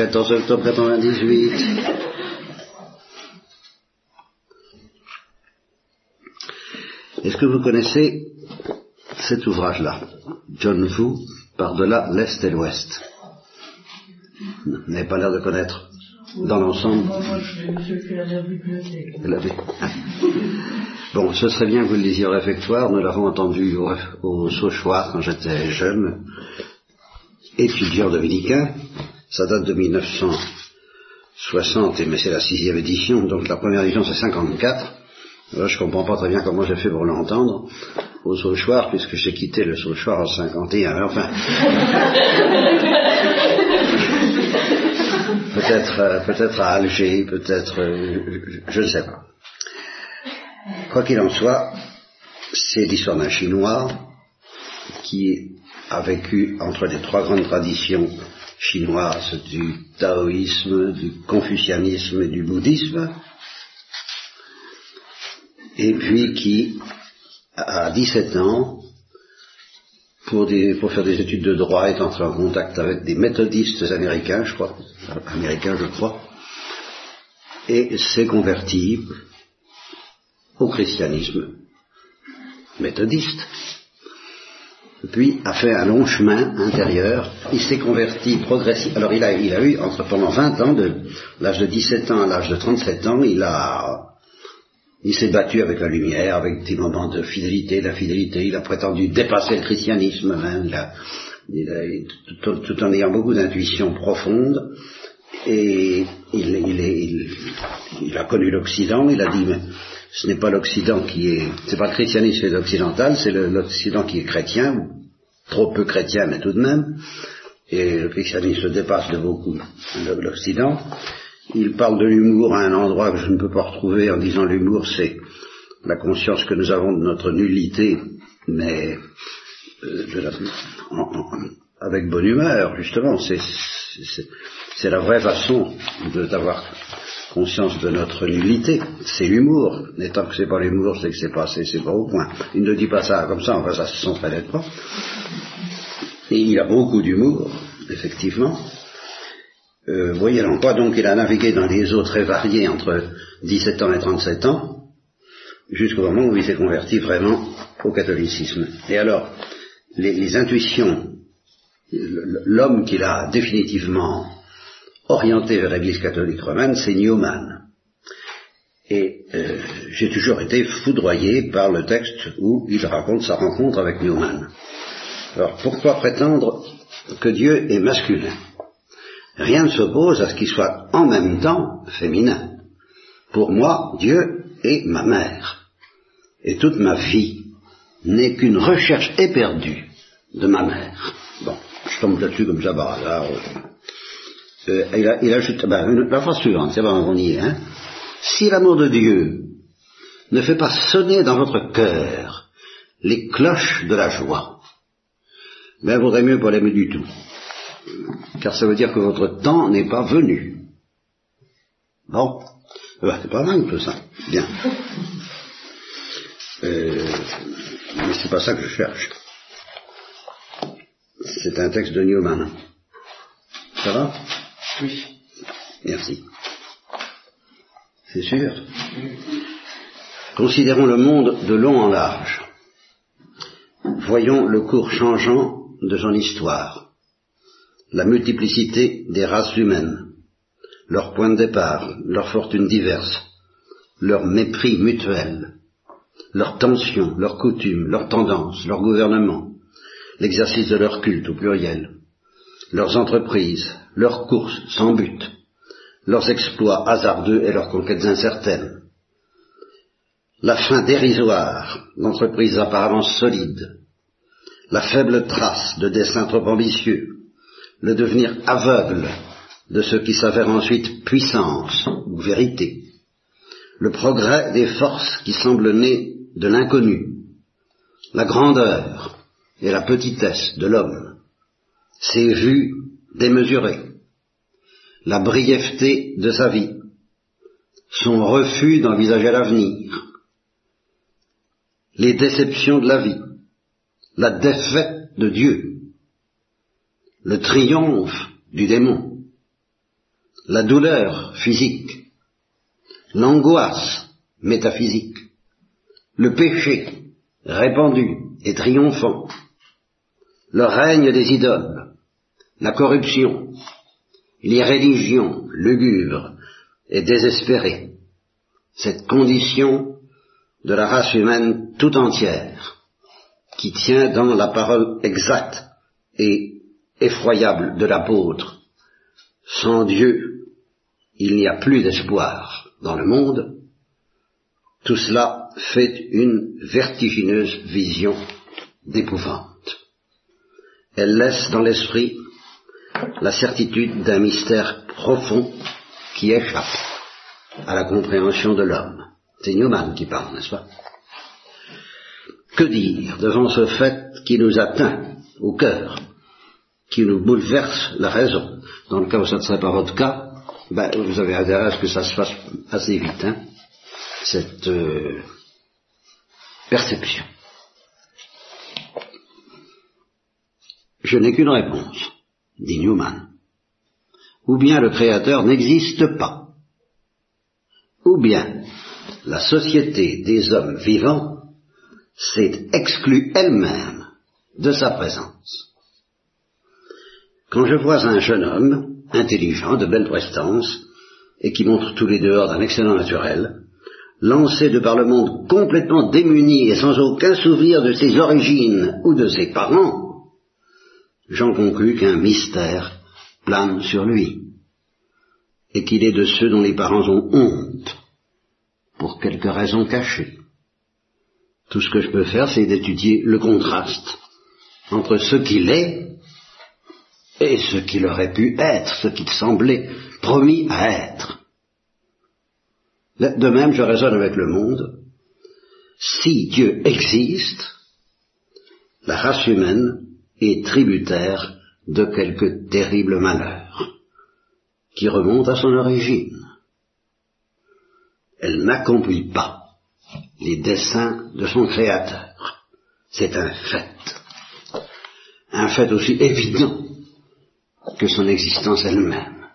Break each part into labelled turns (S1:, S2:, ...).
S1: 14 octobre 98. Est-ce que vous connaissez cet ouvrage-là? John Fu, par-delà l'Est et l'Ouest. Vous n'avez pas l'air de connaître dans l'ensemble? Bon, ce serait bien que vous le lisiez au réfectoire. Nous l'avons entendu au, au Sauchoir quand j'étais jeune, étudiant dominicain. Ça date de 1960, mais c'est la sixième édition, donc la première édition c'est 54. Alors, je comprends pas très bien comment j'ai fait pour l'entendre au Sauchoir, puisque j'ai quitté le Sauchoir en 51. Enfin, peut-être, euh, peut-être à Alger, peut-être, euh, je ne sais pas. Quoi qu'il en soit, c'est l'histoire d'un Chinois qui a vécu entre les trois grandes traditions chinoises du taoïsme, du confucianisme et du bouddhisme, et puis qui, à 17 ans, pour, faire des études de droit, est entré en contact avec des méthodistes américains, je crois, américains, je crois, et s'est converti au christianisme méthodiste. Puis a fait un long chemin intérieur. Il s'est converti progressivement. Alors il a, il a eu, entre, pendant 20 ans, de l'âge de 17 ans à l'âge de 37 ans, il a il s'est battu avec la lumière, avec des moments de fidélité, d'infidélité. Il a prétendu dépasser le christianisme même, tout, en ayant beaucoup d'intuition profonde. Et il, a connu l'Occident. Il a dit, mais ce n'est pas l'Occident qui est, c'est pas le christianisme occidental, c'est l'Occident qui est chrétien, trop peu chrétien, mais tout de même. Et le christianisme dépasse de beaucoup l'Occident. Il parle de l'humour à un endroit que je ne peux pas retrouver en disant l'humour, c'est la conscience que nous avons de notre nullité, mais euh, avec bonne humeur, justement. C'est la vraie façon d'avoir conscience de notre nullité. C'est l'humour. Et tant que c'est pas l'humour, c'est que c'est pas, c'est pas au point. Il ne dit pas ça comme ça, enfin ça se sent très pas. Et il a beaucoup d'humour, effectivement. Euh, voyez quoi donc il a navigué dans des eaux très variées entre 17 ans et 37 ans, jusqu'au moment où il s'est converti vraiment au catholicisme. Et alors, les, intuitions, l'homme qu'il a définitivement orienté vers l'Église catholique romaine, c'est Newman. Et euh, j'ai toujours été foudroyé par le texte où il raconte sa rencontre avec Newman. Alors pourquoi prétendre que Dieu est masculin? Rien ne s'oppose à ce qu'il soit en même temps féminin. Pour moi, Dieu est ma mère. Et toute ma vie n'est qu'une recherche éperdue de ma mère. Bon, je tombe là-dessus comme ça par hasard. Euh, il, ajoute ben, la phrase suivante, c'est pas on y est. Hein. Si l'amour de Dieu ne fait pas sonner dans votre cœur les cloches de la joie, ben vaudrait mieux pas l'aimer du tout car ça veut dire que votre temps n'est pas venu. Bon, bah, c'est pas mal tout ça. Bien. Euh, mais c'est pas ça que je cherche. C'est un texte de Newman. Ça va?
S2: Oui.
S1: Merci. C'est sûr Considérons le monde de long en large. Voyons le cours changeant de son histoire la multiplicité des races humaines, leurs points de départ, leurs fortunes diverses, leur mépris mutuel, leurs tensions, leurs coutumes, leurs tendances, leurs gouvernements, l'exercice de leur culte au pluriel, leurs entreprises, leurs courses sans but, leurs exploits hasardeux et leurs conquêtes incertaines, la fin dérisoire d'entreprises apparemment solides, la faible trace de destins trop ambitieux, le devenir aveugle de ce qui s'avère ensuite puissance ou vérité, le progrès des forces qui semblent nées de l'inconnu, la grandeur et la petitesse de l'homme, ses vues démesurées, la brièveté de sa vie, son refus d'envisager l'avenir, les déceptions de la vie, la défaite de Dieu, le triomphe du démon, la douleur physique, l'angoisse métaphysique, le péché répandu et triomphant, le règne des idoles, la corruption, l'irréligion lugubre et désespérée, cette condition de la race humaine tout entière, qui tient dans la parole exacte et effroyable de l'apôtre, sans Dieu, il n'y a plus d'espoir dans le monde, tout cela fait une vertigineuse vision d'épouvante. Elle laisse dans l'esprit la certitude d'un mystère profond qui échappe à la compréhension de l'homme. C'est Newman qui parle, n'est-ce pas? Que dire devant ce fait qui nous atteint au cœur, qui nous bouleverse la raison? Dans le cas où ça ne serait pas votre cas, ben, vous avez intérêt à ce que ça se fasse assez vite, hein, cette euh, perception. Je n'ai qu'une réponse, dit Newman. Ou bien le Créateur n'existe pas, ou bien la société des hommes vivants s'est exclue elle-même de sa présence. Quand je vois un jeune homme, intelligent, de belle prestance, et qui montre tous les dehors d'un excellent naturel, lancé de par le monde complètement démuni et sans aucun souvenir de ses origines ou de ses parents, j'en conclus qu'un mystère plane sur lui, et qu'il est de ceux dont les parents ont honte, pour quelques raisons cachées. Tout ce que je peux faire, c'est d'étudier le contraste entre ce qu'il est et ce qu'il aurait pu être, ce qu'il semblait promis à être. De même, je raisonne avec le monde. Si Dieu existe, la race humaine est tributaire de quelque terrible malheur qui remonte à son origine. Elle n'accomplit pas les desseins de son Créateur. C'est un fait. Un fait aussi évident que son existence elle-même.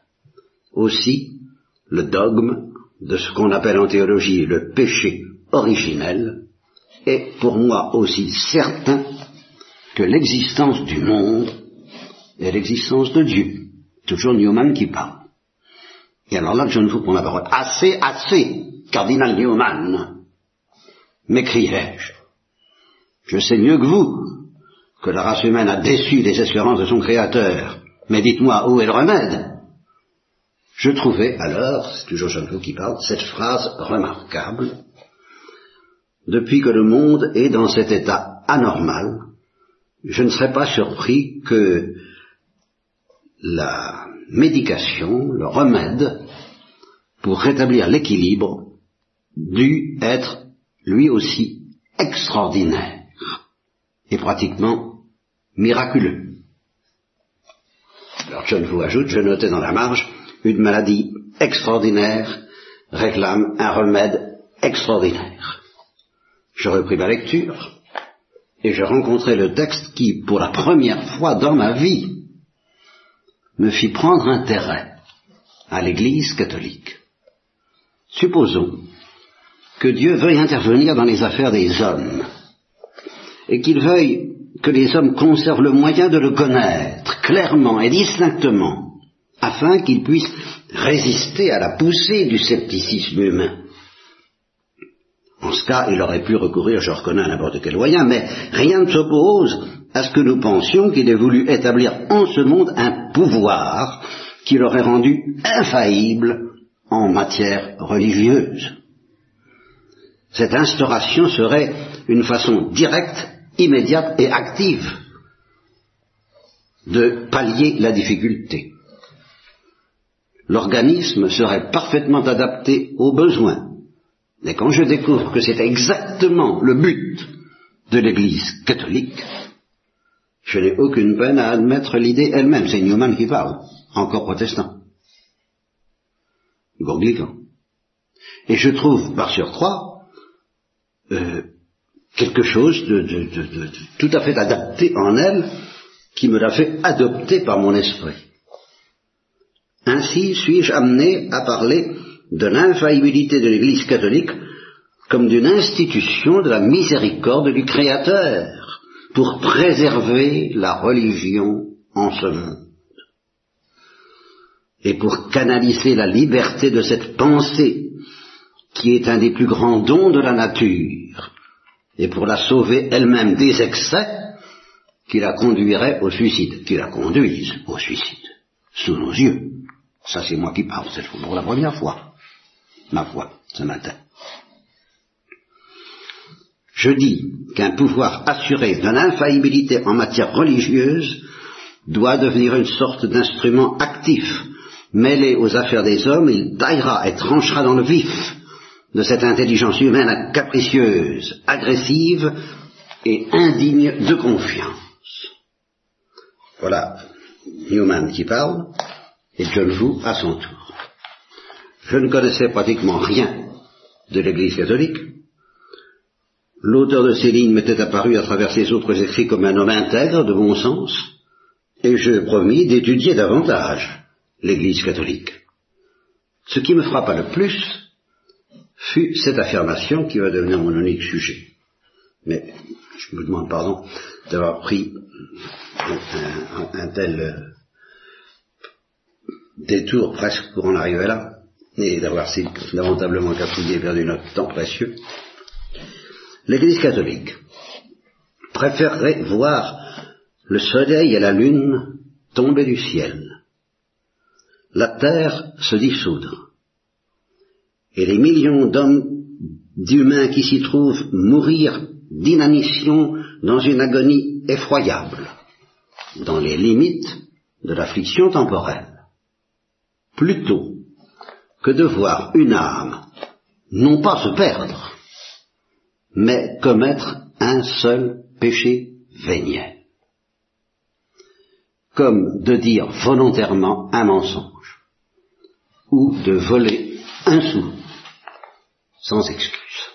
S1: Aussi, le dogme de ce qu'on appelle en théologie le péché originel est pour moi aussi certain que l'existence du monde est l'existence de Dieu. Toujours Newman qui parle. Et alors là, je ne vous prends la parole. Assez, assez, cardinal Newman, m'écriai-je. Je sais mieux que vous que la race humaine a déçu les espérances de son Créateur. Mais dites-moi, où est le remède? Je trouvais alors, c'est toujours Jean Claude qui parle, cette phrase remarquable. Depuis que le monde est dans cet état anormal, je ne serais pas surpris que la médication, le remède, pour rétablir l'équilibre, dû être lui aussi extraordinaire et pratiquement miraculeux. Alors je ne vous ajoute, je notais dans la marge, une maladie extraordinaire réclame un remède extraordinaire. Je repris ma lecture et je rencontrai le texte qui, pour la première fois dans ma vie, me fit prendre intérêt à l'Église catholique. Supposons que Dieu veuille intervenir dans les affaires des hommes et qu'il veuille que les hommes conservent le moyen de le connaître clairement et distinctement afin qu'il puisse résister à la poussée du scepticisme humain. En ce cas, il aurait pu recourir, je reconnais, à n'importe quel moyen, mais rien ne s'oppose à ce que nous pensions qu'il ait voulu établir en ce monde un pouvoir qui l'aurait rendu infaillible en matière religieuse. Cette instauration serait une façon directe, immédiate et active de pallier la difficulté l'organisme serait parfaitement adapté aux besoins. Mais quand je découvre que c'est exactement le but de l'Église catholique, je n'ai aucune peine à admettre l'idée elle-même. C'est Newman qui parle, encore protestant, anglican. Et je trouve, par surcroît, euh, quelque chose de, de, tout à fait adapté en elle qui me l'a fait adopter par mon esprit Ainsi suis-je amené à parler de l'infaillibilité de l'Église catholique comme d'une institution de la miséricorde du Créateur pour préserver la religion en ce monde et pour canaliser la liberté de cette pensée qui est un des plus grands dons de la nature et pour la sauver elle-même des excès qui la conduiraient au suicide, qui la conduisent au suicide, sous nos yeux. Ça c'est moi qui parle cette fois pour la première fois, ma foi, ce matin. Je dis qu'un pouvoir assuré de l'infaillibilité en matière religieuse doit devenir une sorte d'instrument actif, mêlé aux affaires des hommes, il taillera et tranchera dans le vif de cette intelligence humaine capricieuse, agressive et indigne de confiance. Voilà Newman qui parle, et John Wu à son tour. Je ne connaissais pratiquement rien de l'Église catholique, L'auteur de ces lignes m'était apparu à travers ses autres écrits comme un homme intègre, de bon sens, et je promis d'étudier davantage l'Église catholique. Ce qui me frappa le plus fut cette affirmation qui va devenir mon unique sujet. Mais je me demande pardon d'avoir pris un, tel euh, détour presque pour en arriver là, et d'avoir si lamentablement cafouillé perdu notre temps précieux. L'Église catholique préférerait voir le soleil et la lune tomber du ciel, la terre se dissoudre, et les millions d'hommes, d'humains qui s'y trouvent mourir d'inanition dans une agonie effroyable, dans les limites de l'affliction temporelle, plutôt que de voir une âme non pas se perdre, mais commettre un seul péché véniel. Comme de dire volontairement un mensonge, ou de voler un sou, sans excuse.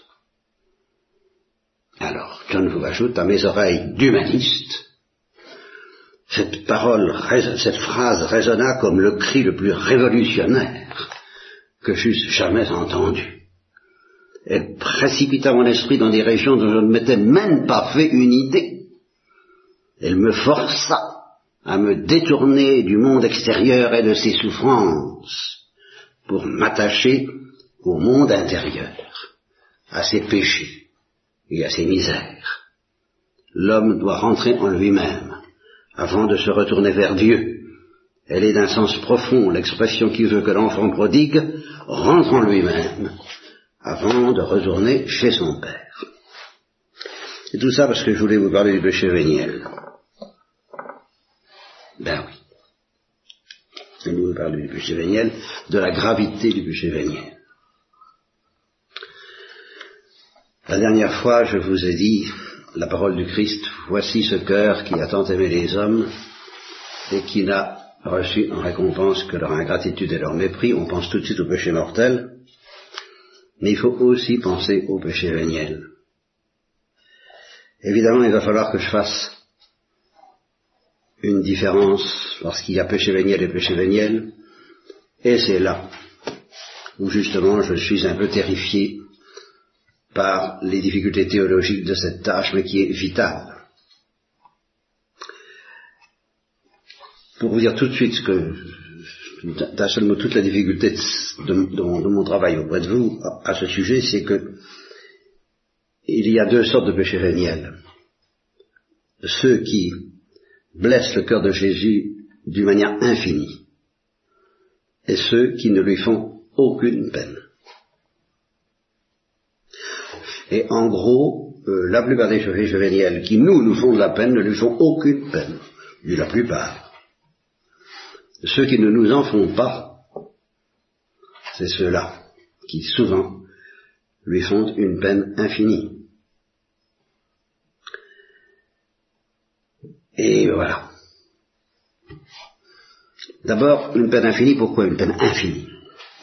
S1: Alors, John vous ajoute à mes oreilles d'humaniste, cette parole, cette phrase résonna comme le cri le plus révolutionnaire que j'eusse jamais entendu. Elle précipita mon esprit dans des régions dont je ne m'étais même pas fait une idée. Elle me força à me détourner du monde extérieur et de ses souffrances pour m'attacher au monde intérieur, à ses péchés et à ses misères. L'homme doit rentrer en lui-même avant de se retourner vers Dieu. Elle est d'un sens profond l'expression qui veut que l'enfant prodigue rentre en lui-même avant de retourner chez son père. Et tout ça parce que je voulais vous parler du péché véniel. Ben oui. Je voulais vous parler du péché véniel, de la gravité du péché véniel. La dernière fois, je vous ai dit la parole du Christ, voici ce cœur qui a tant aimé les hommes et qui n'a reçu en récompense que leur ingratitude et leur mépris. On pense tout de suite au péché mortel. Mais il faut aussi penser au péché véniel. Évidemment, il va falloir que je fasse une différence lorsqu'il y a péché véniel et péché véniel, et c'est là où justement je suis un peu terrifié par les difficultés théologiques de cette tâche, mais qui est vitale. Pour vous dire tout de suite que d'un seul mot, toute la difficulté de, mon travail auprès de vous à, ce sujet, c'est que il y a deux sortes de péchés véniels. Ceux qui blessent le cœur de Jésus d'une manière infinie, et ceux qui ne lui font aucune peine. Et en gros, euh, la plupart des péchés véniels qui nous nous font de la peine ne lui font aucune peine, la plupart. Ceux qui ne nous en font pas, c'est ceux-là qui souvent lui font une peine infinie. Et voilà. D'abord, une peine infinie, pourquoi une peine infinie?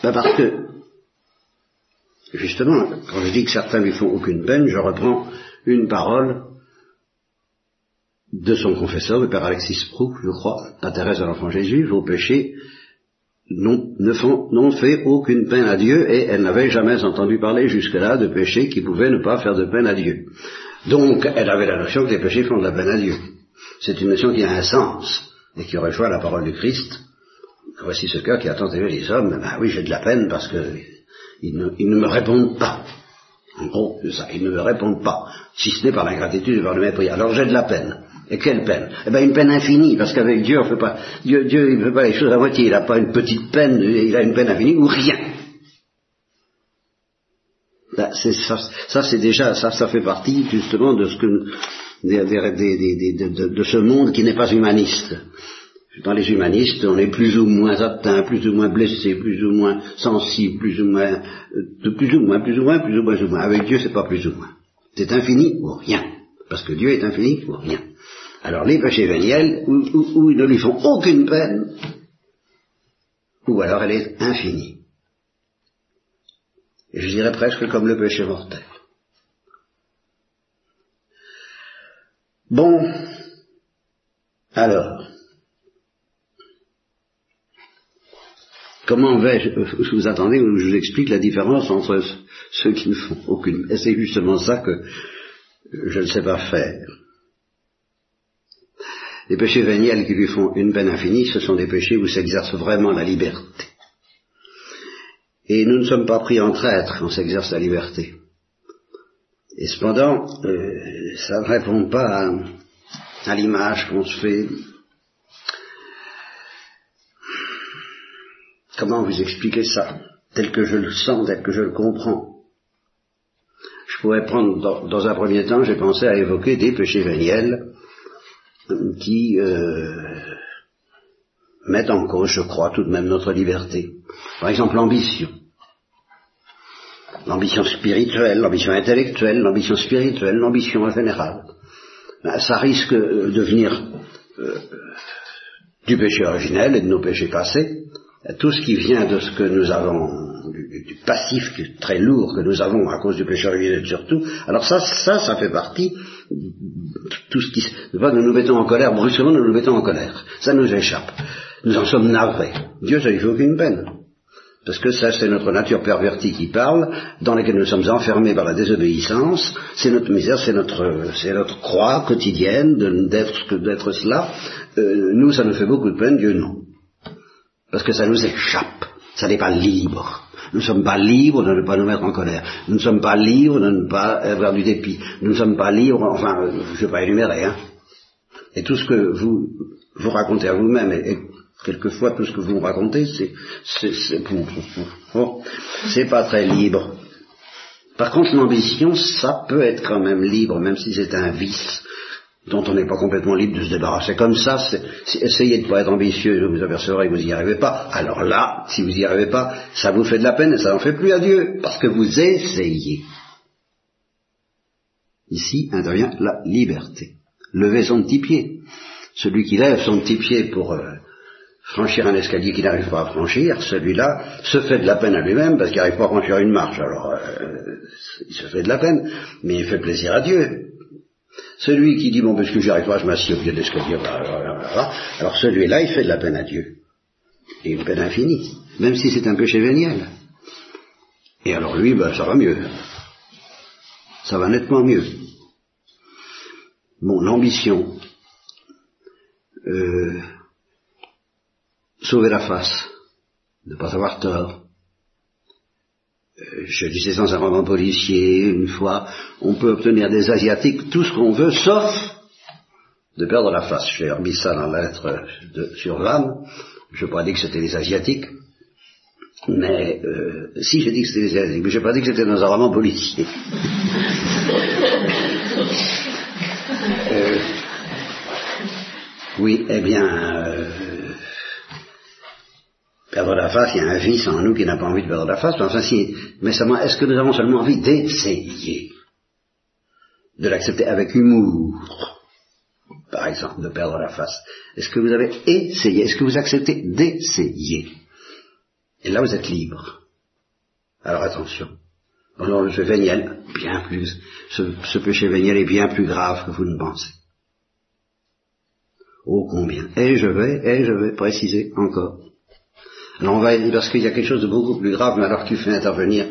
S1: Ben Parce que, justement, quand je dis que certains lui font aucune peine, je reprends une parole de son confesseur, le père Alexis Prou, je crois, la Thérèse de l'Enfant Jésus, vos péchés n'ont fait aucune peine à Dieu et elle n'avait jamais entendu parler jusque-là de péché qui pouvait ne pas faire de peine à Dieu. Donc elle avait la notion que les péchés font de la peine à Dieu. C'est une notion qui a un sens et qui rejoint la parole du Christ. Voici ce cœur qui a tant les hommes. Ben oui, j'ai de la peine parce que ils ne, me répondent pas. En gros, ça, ils ne me répondent pas, si ce n'est par l'ingratitude et par le mépris. Alors j'ai de la peine. Et quelle peine Eh bien une peine infinie, parce qu'avec Dieu, on fait pas. Dieu, Dieu, il ne fait pas les choses à moitié. Il n'a pas une petite peine, il a une peine infinie ou rien. ça, c'est déjà, ça, ça fait partie justement de ce que, de, ce monde qui n'est pas humaniste. Dans les humanistes, on est plus ou moins atteint, plus ou moins blessé, plus ou moins sensible, plus ou moins, euh, de plus ou moins, plus ou moins, plus ou moins, plus ou moins. Avec Dieu, c'est pas plus ou moins. C'est infini ou rien. Parce que Dieu est infini ou rien. Alors les péchés véniels, où, ils ne lui font aucune peine, ou alors elle est infinie. Je dirais presque comme le péché mortel. Bon, alors, comment vais-je, vous attendez, je vous explique la différence entre ceux qui ne font aucune, et c'est justement ça que je ne sais pas faire. Les péchés véniels qui lui font une peine infinie, ce sont des péchés où s'exerce vraiment la liberté. Et nous ne sommes pas pris en traître quand s'exerce la liberté. Et cependant, euh, ça ne répond pas à, à l'image qu'on se fait. Comment vous expliquer ça Tel que je le sens, tel que je le comprends? Je pourrais prendre, dans, dans un premier temps, j'ai pensé à évoquer des péchés véniels qui euh, mettent en cause, je crois, tout de même notre liberté. Par exemple, l'ambition. L'ambition spirituelle, l'ambition intellectuelle, l'ambition spirituelle, l'ambition en général. Ben, ça risque de venir euh, du péché originel et de nos péchés passés. Tout ce qui vient de ce que nous avons, du, passif très lourd que nous avons à cause du péché originel surtout, alors ça, ça, ça fait partie tout ce qui... Nous nous mettons en colère, brusquement nous nous mettons en colère. Ça nous échappe. Nous en sommes navrés. Dieu, ça lui fait aucune peine. Parce que ça, c'est notre nature pervertie qui parle, dans laquelle nous sommes enfermés par la désobéissance. C'est notre misère, c'est notre, c'est notre croix quotidienne d'être, d'être cela. Euh, nous, ça nous fait beaucoup de peine, Dieu non. Parce que ça nous échappe. Ça n'est pas libre. Nous ne sommes pas libres de ne pas nous mettre en colère. Nous ne sommes pas libres de ne pas avoir du dépit. Nous ne sommes pas libres, enfin, je ne vais pas énumérer, hein. Et tout ce que vous vous racontez à vous-même, et, quelquefois tout ce que vous me racontez, c'est c'est c'est pas très libre. Par contre, l'ambition, ça peut être quand même libre, même si c'est un vice dont on n'est pas complètement libre de se débarrasser comme ça. essayez de ne pas être ambitieux, vous apercevrez que vous n'y arrivez pas. Alors là, si vous n'y arrivez pas, ça vous fait de la peine et ça n'en fait plus à Dieu, parce que vous essayez. Ici intervient la liberté. Levez son petit pied. Celui qui lève son petit pied pour euh, franchir un escalier qu'il n'arrive pas à franchir, celui-là se fait de la peine à lui-même parce qu'il n'arrive pas à franchir une marche. Alors, euh, il se fait de la peine, mais il fait plaisir à Dieu. Celui qui dit, bon, parce que j'y arrive pas, je m'assieds au pied de l'escalier, alors celui-là, il fait de la peine à Dieu. Et une peine infinie, même si c'est un péché véniel. Et alors lui, ben, ça va mieux. Ça va nettement mieux. Bon, l'ambition, euh, sauver la face, ne pas avoir tort, je disais dans un roman policier, une fois, on peut obtenir des Asiatiques tout ce qu'on veut, sauf de perdre la face. J'ai remis ça dans la lettre de, sur Vannes. Je n'ai pas dit que c'était les Asiatiques. Mais, euh, si, j'ai dit que c'était les Asiatiques, mais je n'ai pas dit que c'était dans un roman policier. euh, oui, eh bien, euh, perdre la face, il y a un vice en nous qui n'a pas envie de perdre la face. Enfin, si, mais est-ce que nous avons seulement envie d'essayer de l'accepter avec humour, par exemple, de perdre la face? Est-ce que vous avez essayé? Est-ce que vous acceptez d'essayer? Et là, vous êtes libre. Alors attention. Alors, ce véniel, bien plus, ce, péché véniel est bien plus grave que vous ne pensez. Oh combien Et je vais, et je vais préciser encore on va, parce qu'il y a quelque chose de beaucoup plus grave, mais alors tu fais intervenir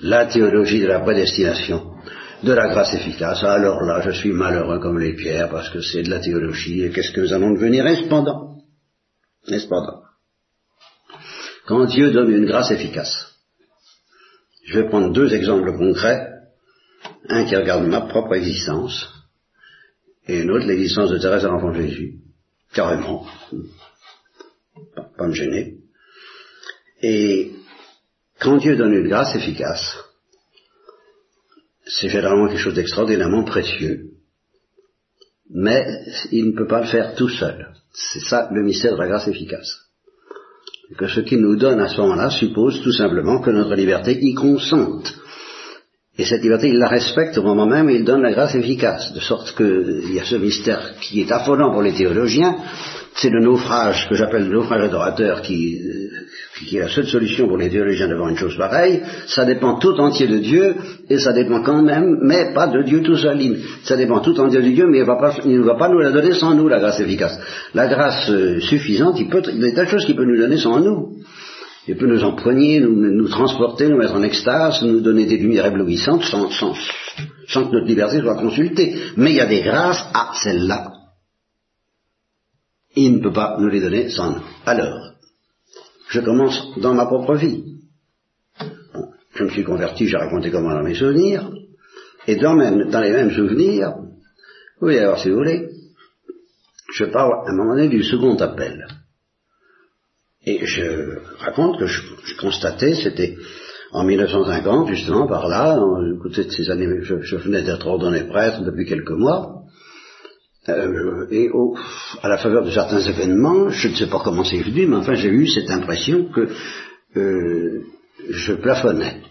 S1: la théologie de la prédestination, de la grâce efficace, alors là, je suis malheureux comme les pierres, parce que c'est de la théologie, et qu'est-ce que nous allons devenir? Cependant, cependant, quand Dieu donne une grâce efficace, je vais prendre deux exemples concrets, un qui regarde ma propre existence, et une autre l'existence de Thérèse à l'enfant Jésus, carrément, pas me gêner. Et quand Dieu donne une grâce efficace, c'est généralement quelque chose d'extraordinairement précieux, mais il ne peut pas le faire tout seul. C'est ça le mystère de la grâce efficace. Que ce qu'il nous donne à ce moment-là suppose tout simplement que notre liberté y consente. Et cette liberté, il la respecte au moment même et il donne la grâce efficace. De sorte qu'il y a ce mystère qui est affolant pour les théologiens, c'est le naufrage que j'appelle le naufrage adorateur qui, qui est la seule solution pour les théologiens devant une chose pareille, ça dépend tout entier de Dieu, et ça dépend quand même, mais pas de Dieu tout seul. Ça dépend tout entier de Dieu, mais il, ne va pas nous la donner sans nous, la grâce efficace. La grâce euh, suffisante, il, peut, il y a des choses qu'il peut nous donner sans nous. Il peut nous empoigner, nous, transporter, nous mettre en extase, nous donner des lumières éblouissantes sans, sans, sans que notre liberté soit consultée. Mais il y a des grâces à celle-là. Il ne peut pas nous les donner sans nous. Alors, je commence dans ma propre vie. je me suis converti, j'ai raconté comment dans mes souvenirs, et dans, les mêmes souvenirs, oui, alors si vous voulez, je parle à un moment donné du second appel. Et je raconte que je, constatais, c'était en 1950, justement, par là, écoutez, de ces années, je venais d'être ordonné prêtre depuis quelques mois, euh, et à la faveur de certains événements, je ne sais pas comment c'est venu, mais enfin j'ai eu cette impression que euh, je plafonnais.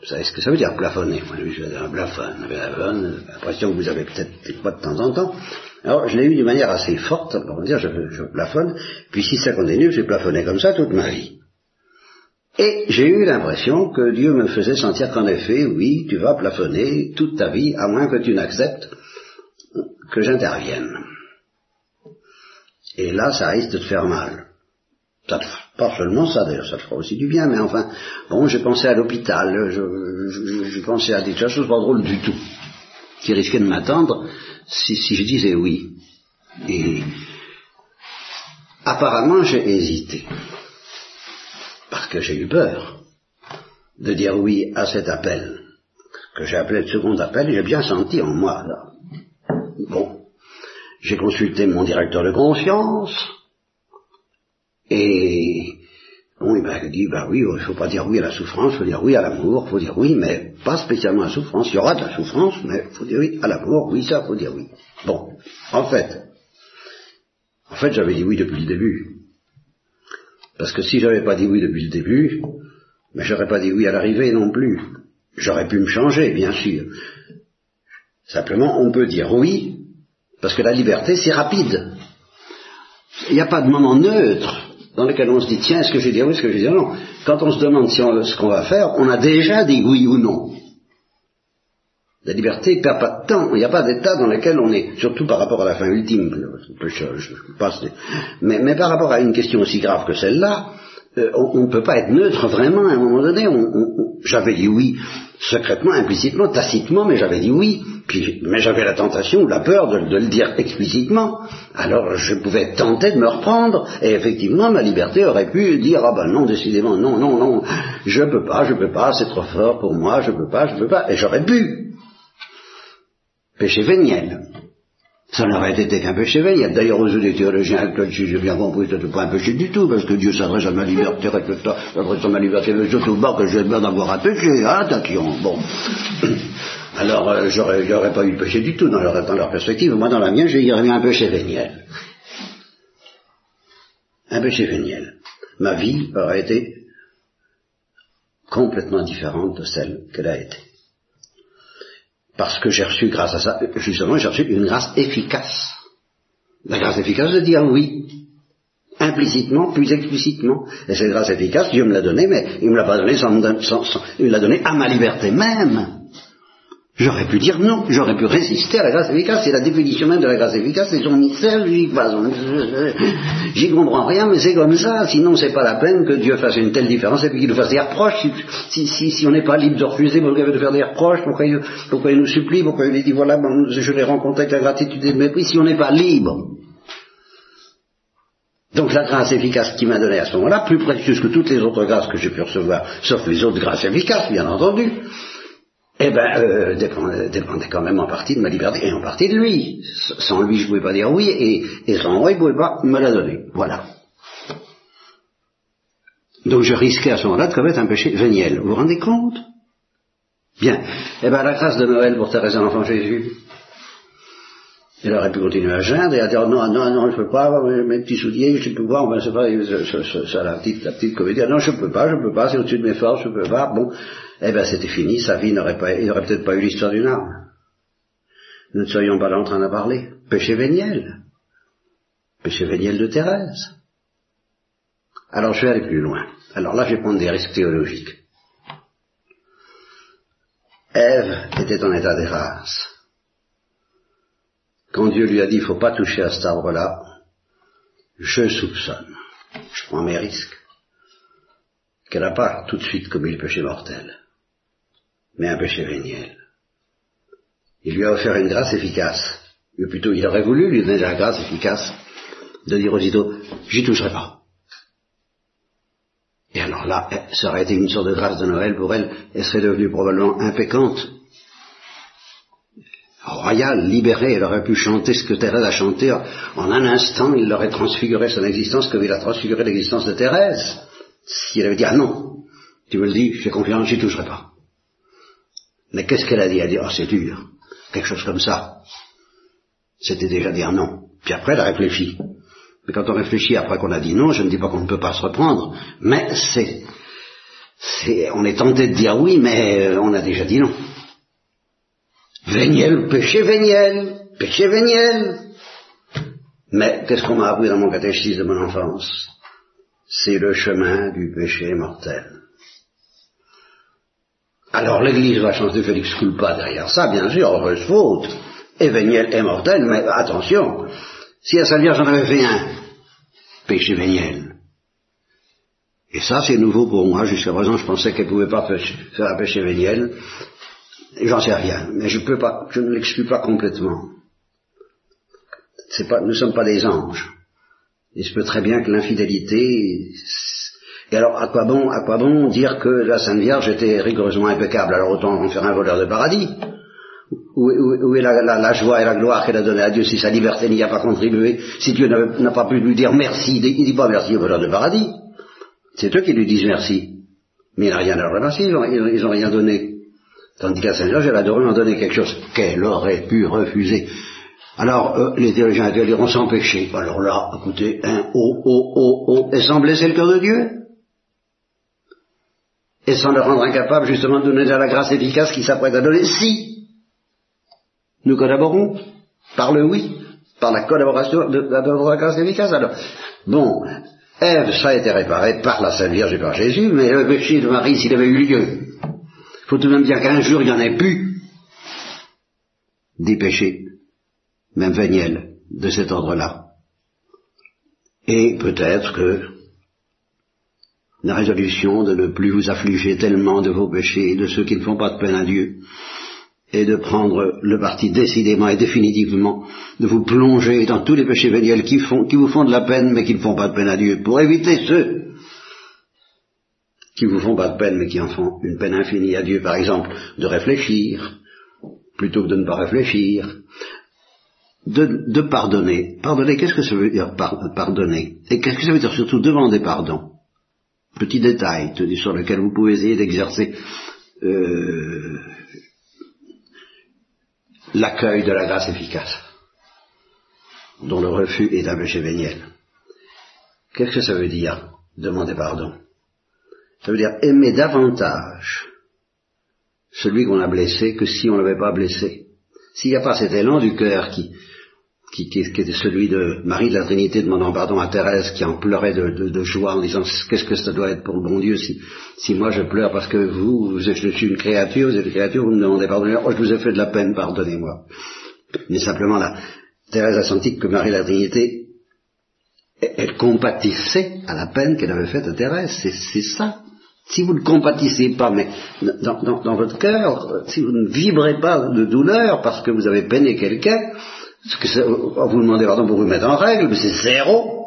S1: Vous savez ce que ça veut dire plafonner? Moi, je un plafonne, l'impression que vous avez peut-être pas de temps en temps. Alors je l'ai eu d'une manière assez forte, pour dire je, je plafonne, puis si ça continue, j'ai plafonné comme ça toute ma vie. Et j'ai eu l'impression que Dieu me faisait sentir qu'en effet, oui, tu vas plafonner toute ta vie, à moins que tu n'acceptes que j'intervienne. Et là, ça risque de te faire mal. Ça pas seulement ça, d'ailleurs, ça te fera aussi du bien, mais enfin, bon, j'ai pensé à l'hôpital, j'ai pensé à des choses pas drôles du tout, qui risquaient de m'attendre si, si je disais oui. Et apparemment, j'ai hésité, parce que j'ai eu peur de dire oui à cet appel, que j'ai appelé le second appel, et j'ai bien senti en moi, là, Bon, j'ai consulté mon directeur de conscience, et bon, il m'a dit, bah oui, il ne faut pas dire oui à la souffrance, il faut dire oui à l'amour, il faut dire oui, mais pas spécialement à la souffrance. Il y aura de la souffrance, mais il faut dire oui à l'amour, oui, ça, faut dire oui. Bon, en fait, en fait, j'avais dit oui depuis le début. Parce que si j'avais pas dit oui depuis le début, mais j'aurais pas dit oui à l'arrivée non plus. J'aurais pu me changer, bien sûr. Simplement, on peut dire oui, parce que la liberté, c'est rapide. Il n'y a pas de moment neutre dans lequel on se dit, tiens, est-ce que je vais dire oui, est-ce que je vais dire non? Quand on se demande ce qu'on va faire, on a déjà dit oui ou non. La liberté ne perd pas de temps. Il n'y a pas d'état dans lequel on est, surtout par rapport à la fin ultime. mais, mais par rapport à une question aussi grave que celle-là, euh, on ne peut pas être neutre vraiment à un moment donné. J'avais dit oui secrètement, implicitement, tacitement, mais j'avais dit oui. Mais j'avais la tentation ou la peur de, le dire explicitement. Alors je pouvais tenter de me reprendre, et effectivement ma liberté aurait pu dire ah ben non, décidément, non, non, non, je peux pas, je peux pas, c'est trop fort pour moi, je peux pas, je peux pas, et j'aurais pu. Péché véniel. Ça n'aurait été qu'un péché véniel. D'ailleurs, aux yeux des théologiens actuels, si j'ai bien compris, c'était pas un péché du tout, parce que Dieu s'adresse à ma liberté, s'adresse à ma liberté, mais surtout pas que j'ai besoin d'avoir un péché, hein, tatillon. Bon. Alors, euh, j'aurais, pas eu de péché du tout dans leur, dans leur perspective. Moi, dans la mienne, j'ai eu un péché véniel. Un péché véniel. Ma vie aurait été complètement différente de celle qu'elle a été parce que j'ai reçu grâce à ça, justement, j'ai reçu une grâce efficace. La grâce efficace de dire oui, implicitement, plus explicitement. Et cette grâce efficace, Dieu me l'a donnée, mais il me l'a pas donnée sans, il me l'a donnée à ma liberté même. J'aurais pu dire non, j'aurais pu résister à la grâce efficace, c'est la définition même de la grâce efficace, c'est son mystère, j'y comprends rien, mais c'est comme ça, sinon c'est pas la peine que Dieu fasse une telle différence et puis qu'il nous fasse des reproches, si, on n'est pas libre de refuser, pourquoi il veut faire des reproches, pourquoi il, pourquoi il nous supplie, pourquoi il dit voilà, je l'ai rencontré avec la gratitude et le mépris, si on n'est pas libre. Donc la grâce efficace qui m'a donné à ce moment-là, plus précieuse que toutes les autres grâces que j'ai pu recevoir, sauf les autres grâces efficaces, bien entendu, eh ben, euh, dépendait, quand même en partie de ma liberté et en partie de lui. Sans lui, je ne pouvais pas dire oui, et, sans moi, il ne pouvait pas me la donner. Voilà. Donc je risquais à ce moment-là de commettre un péché véniel. Vous vous rendez compte? Bien. Eh bien, la grâce de Noël pour Thérèse l'enfant Jésus. Elle aurait pu continuer à geindre et à dire non, non, non, je peux pas, mes petits souliers, je peux pas, ben c'est pas, ça, la petite, la petite comédie, non, je peux pas, je peux pas, c'est au-dessus de mes forces, je peux pas, bon, eh ben c'était fini, sa vie n'aurait pas, il n'aurait peut-être pas eu l'histoire d'une arme. Nous ne serions pas là en train d'en parler. Péché véniel. Péché véniel de Thérèse. Alors je vais aller plus loin. Alors là, je vais prendre des risques théologiques. Ève était en état de grâce. Quand Dieu lui a dit, il ne faut pas toucher à cet arbre-là, je soupçonne, je prends mes risques, qu'elle n'a pas tout de suite commis le péché mortel mais un péché véniel. Il lui a offert une grâce efficace, ou plutôt il aurait voulu lui donner la grâce efficace de dire aussitôt, j'y toucherai pas. Et alors là, ça aurait été une sorte de grâce de Noël pour elle, elle serait devenue probablement impécante, royale, libérée, elle aurait pu chanter ce que Thérèse a chanté, en un instant, il aurait transfiguré son existence comme il a transfiguré l'existence de Thérèse. Si elle avait dit, ah non, tu me le dis, j'ai confiance, j'y toucherai pas. Mais qu'est-ce qu'elle a dit? Elle a dit, oh c'est dur, quelque chose comme ça. C'était déjà dire non. Puis après, elle a réfléchi. Mais quand on réfléchit après qu'on a dit non, je ne dis pas qu'on ne peut pas se reprendre, mais c'est, c'est, on est tenté de dire oui, mais euh, on a déjà dit non. Véniel, péché véniel, péché véniel. Mais qu'est-ce qu'on m'a appris dans mon catéchisme de mon enfance? C'est le chemin du péché mortel. Alors l'Église va chanter Félix Culpa derrière ça, bien sûr, heureuse faute, véniel et mortel, mais attention, si à Saint Vierge j'en avais fait un, péché véniel. Et ça, c'est nouveau pour moi. Jusqu'à présent, je pensais qu'elle ne pouvait pas faire un péché véniel. J'en sais rien. Mais je peux pas, je ne l'exclus pas complètement. Pas, nous ne sommes pas des anges. Il se peut très bien que l'infidélité et alors, à quoi bon, à quoi bon dire que la Sainte Vierge était rigoureusement impeccable? Alors autant en faire un voleur de paradis. Où, est la, joie et la gloire qu'elle a donnée à Dieu si sa liberté n'y a pas contribué Si Dieu n'a pas pu lui dire merci, il dit pas merci au voleur de paradis. C'est eux qui lui disent merci. Mais il n'a rien à leur remercier, ils n'ont rien donné. Tandis qu'à Sainte Vierge, elle a dû leur donner quelque chose qu'elle aurait pu refuser. Alors, euh, les théologiens diront sans péché. Alors là, écoutez, un oh, oh, oh, oh, et sans blesser le cœur de Dieu? Et sans le rendre incapable justement de donner la grâce efficace qui s'apprête à donner si nous collaborons par le oui, par la collaboration de, la grâce efficace. Alors, bon, Ève, ça a été réparé par la Sainte Vierge et par Jésus, mais le péché de Marie, s'il avait eu lieu, il faut tout de même dire qu'un jour, il n'y en ait plus des péchés, même véniels, de cet ordre-là. Et peut-être que la résolution de ne plus vous affliger tellement de vos péchés et de ceux qui ne font pas de peine à Dieu, et de prendre le parti décidément et définitivement de vous plonger dans tous les péchés véniels qui, vous font de la peine mais qui ne font pas de peine à Dieu, pour éviter ceux qui vous font pas de peine mais qui en font une peine infinie à Dieu, par exemple, de réfléchir, plutôt que de ne pas réfléchir, de, pardonner. Pardonner, qu'est-ce que ça veut dire pardonner? Et qu'est-ce que ça veut dire surtout demander pardon? Petit détail sur lequel vous pouvez essayer d'exercer euh, l'accueil de la grâce efficace, dont le refus est un péché véniel. Qu'est-ce que ça veut dire, demander pardon? Ça veut dire aimer davantage celui qu'on a blessé que si on ne l'avait pas blessé. S'il n'y a pas cet élan du cœur qui, qui, était celui de Marie de la Trinité demandant pardon à Thérèse qui en pleurait de, joie en disant qu'est-ce que ça doit être pour le bon Dieu si, si moi je pleure parce que vous, vous êtes, je suis une créature, vous êtes une créature, vous me demandez pardon, oh je vous ai fait de la peine, pardonnez-moi. Mais simplement là, Thérèse a senti que Marie de la Trinité, elle compatissait à la peine qu'elle avait faite à Thérèse, c'est ça. Si vous ne compatissez pas, mais dans, dans votre cœur, si vous ne vibrez pas de douleur parce que vous avez peiné quelqu'un, que vous demandez pardon pour vous mettre en règle, mais c'est zéro.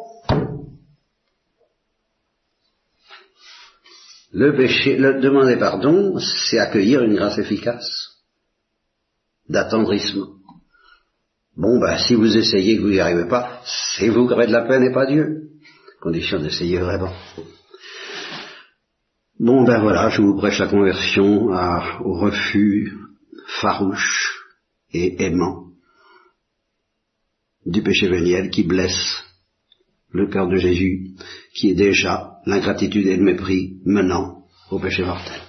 S1: Le péché, le demander pardon, c'est accueillir une grâce efficace, d'attendrissement. Bon, ben, si vous essayez que vous n'y arrivez pas, c'est vous qui avez de la peine et pas Dieu. Condition d'essayer vraiment. Bon, ben voilà, je vous prêche la conversion au refus farouche et aimant du péché véniel qui blesse le cœur de Jésus, qui est déjà l'ingratitude et le mépris menant au péché mortel.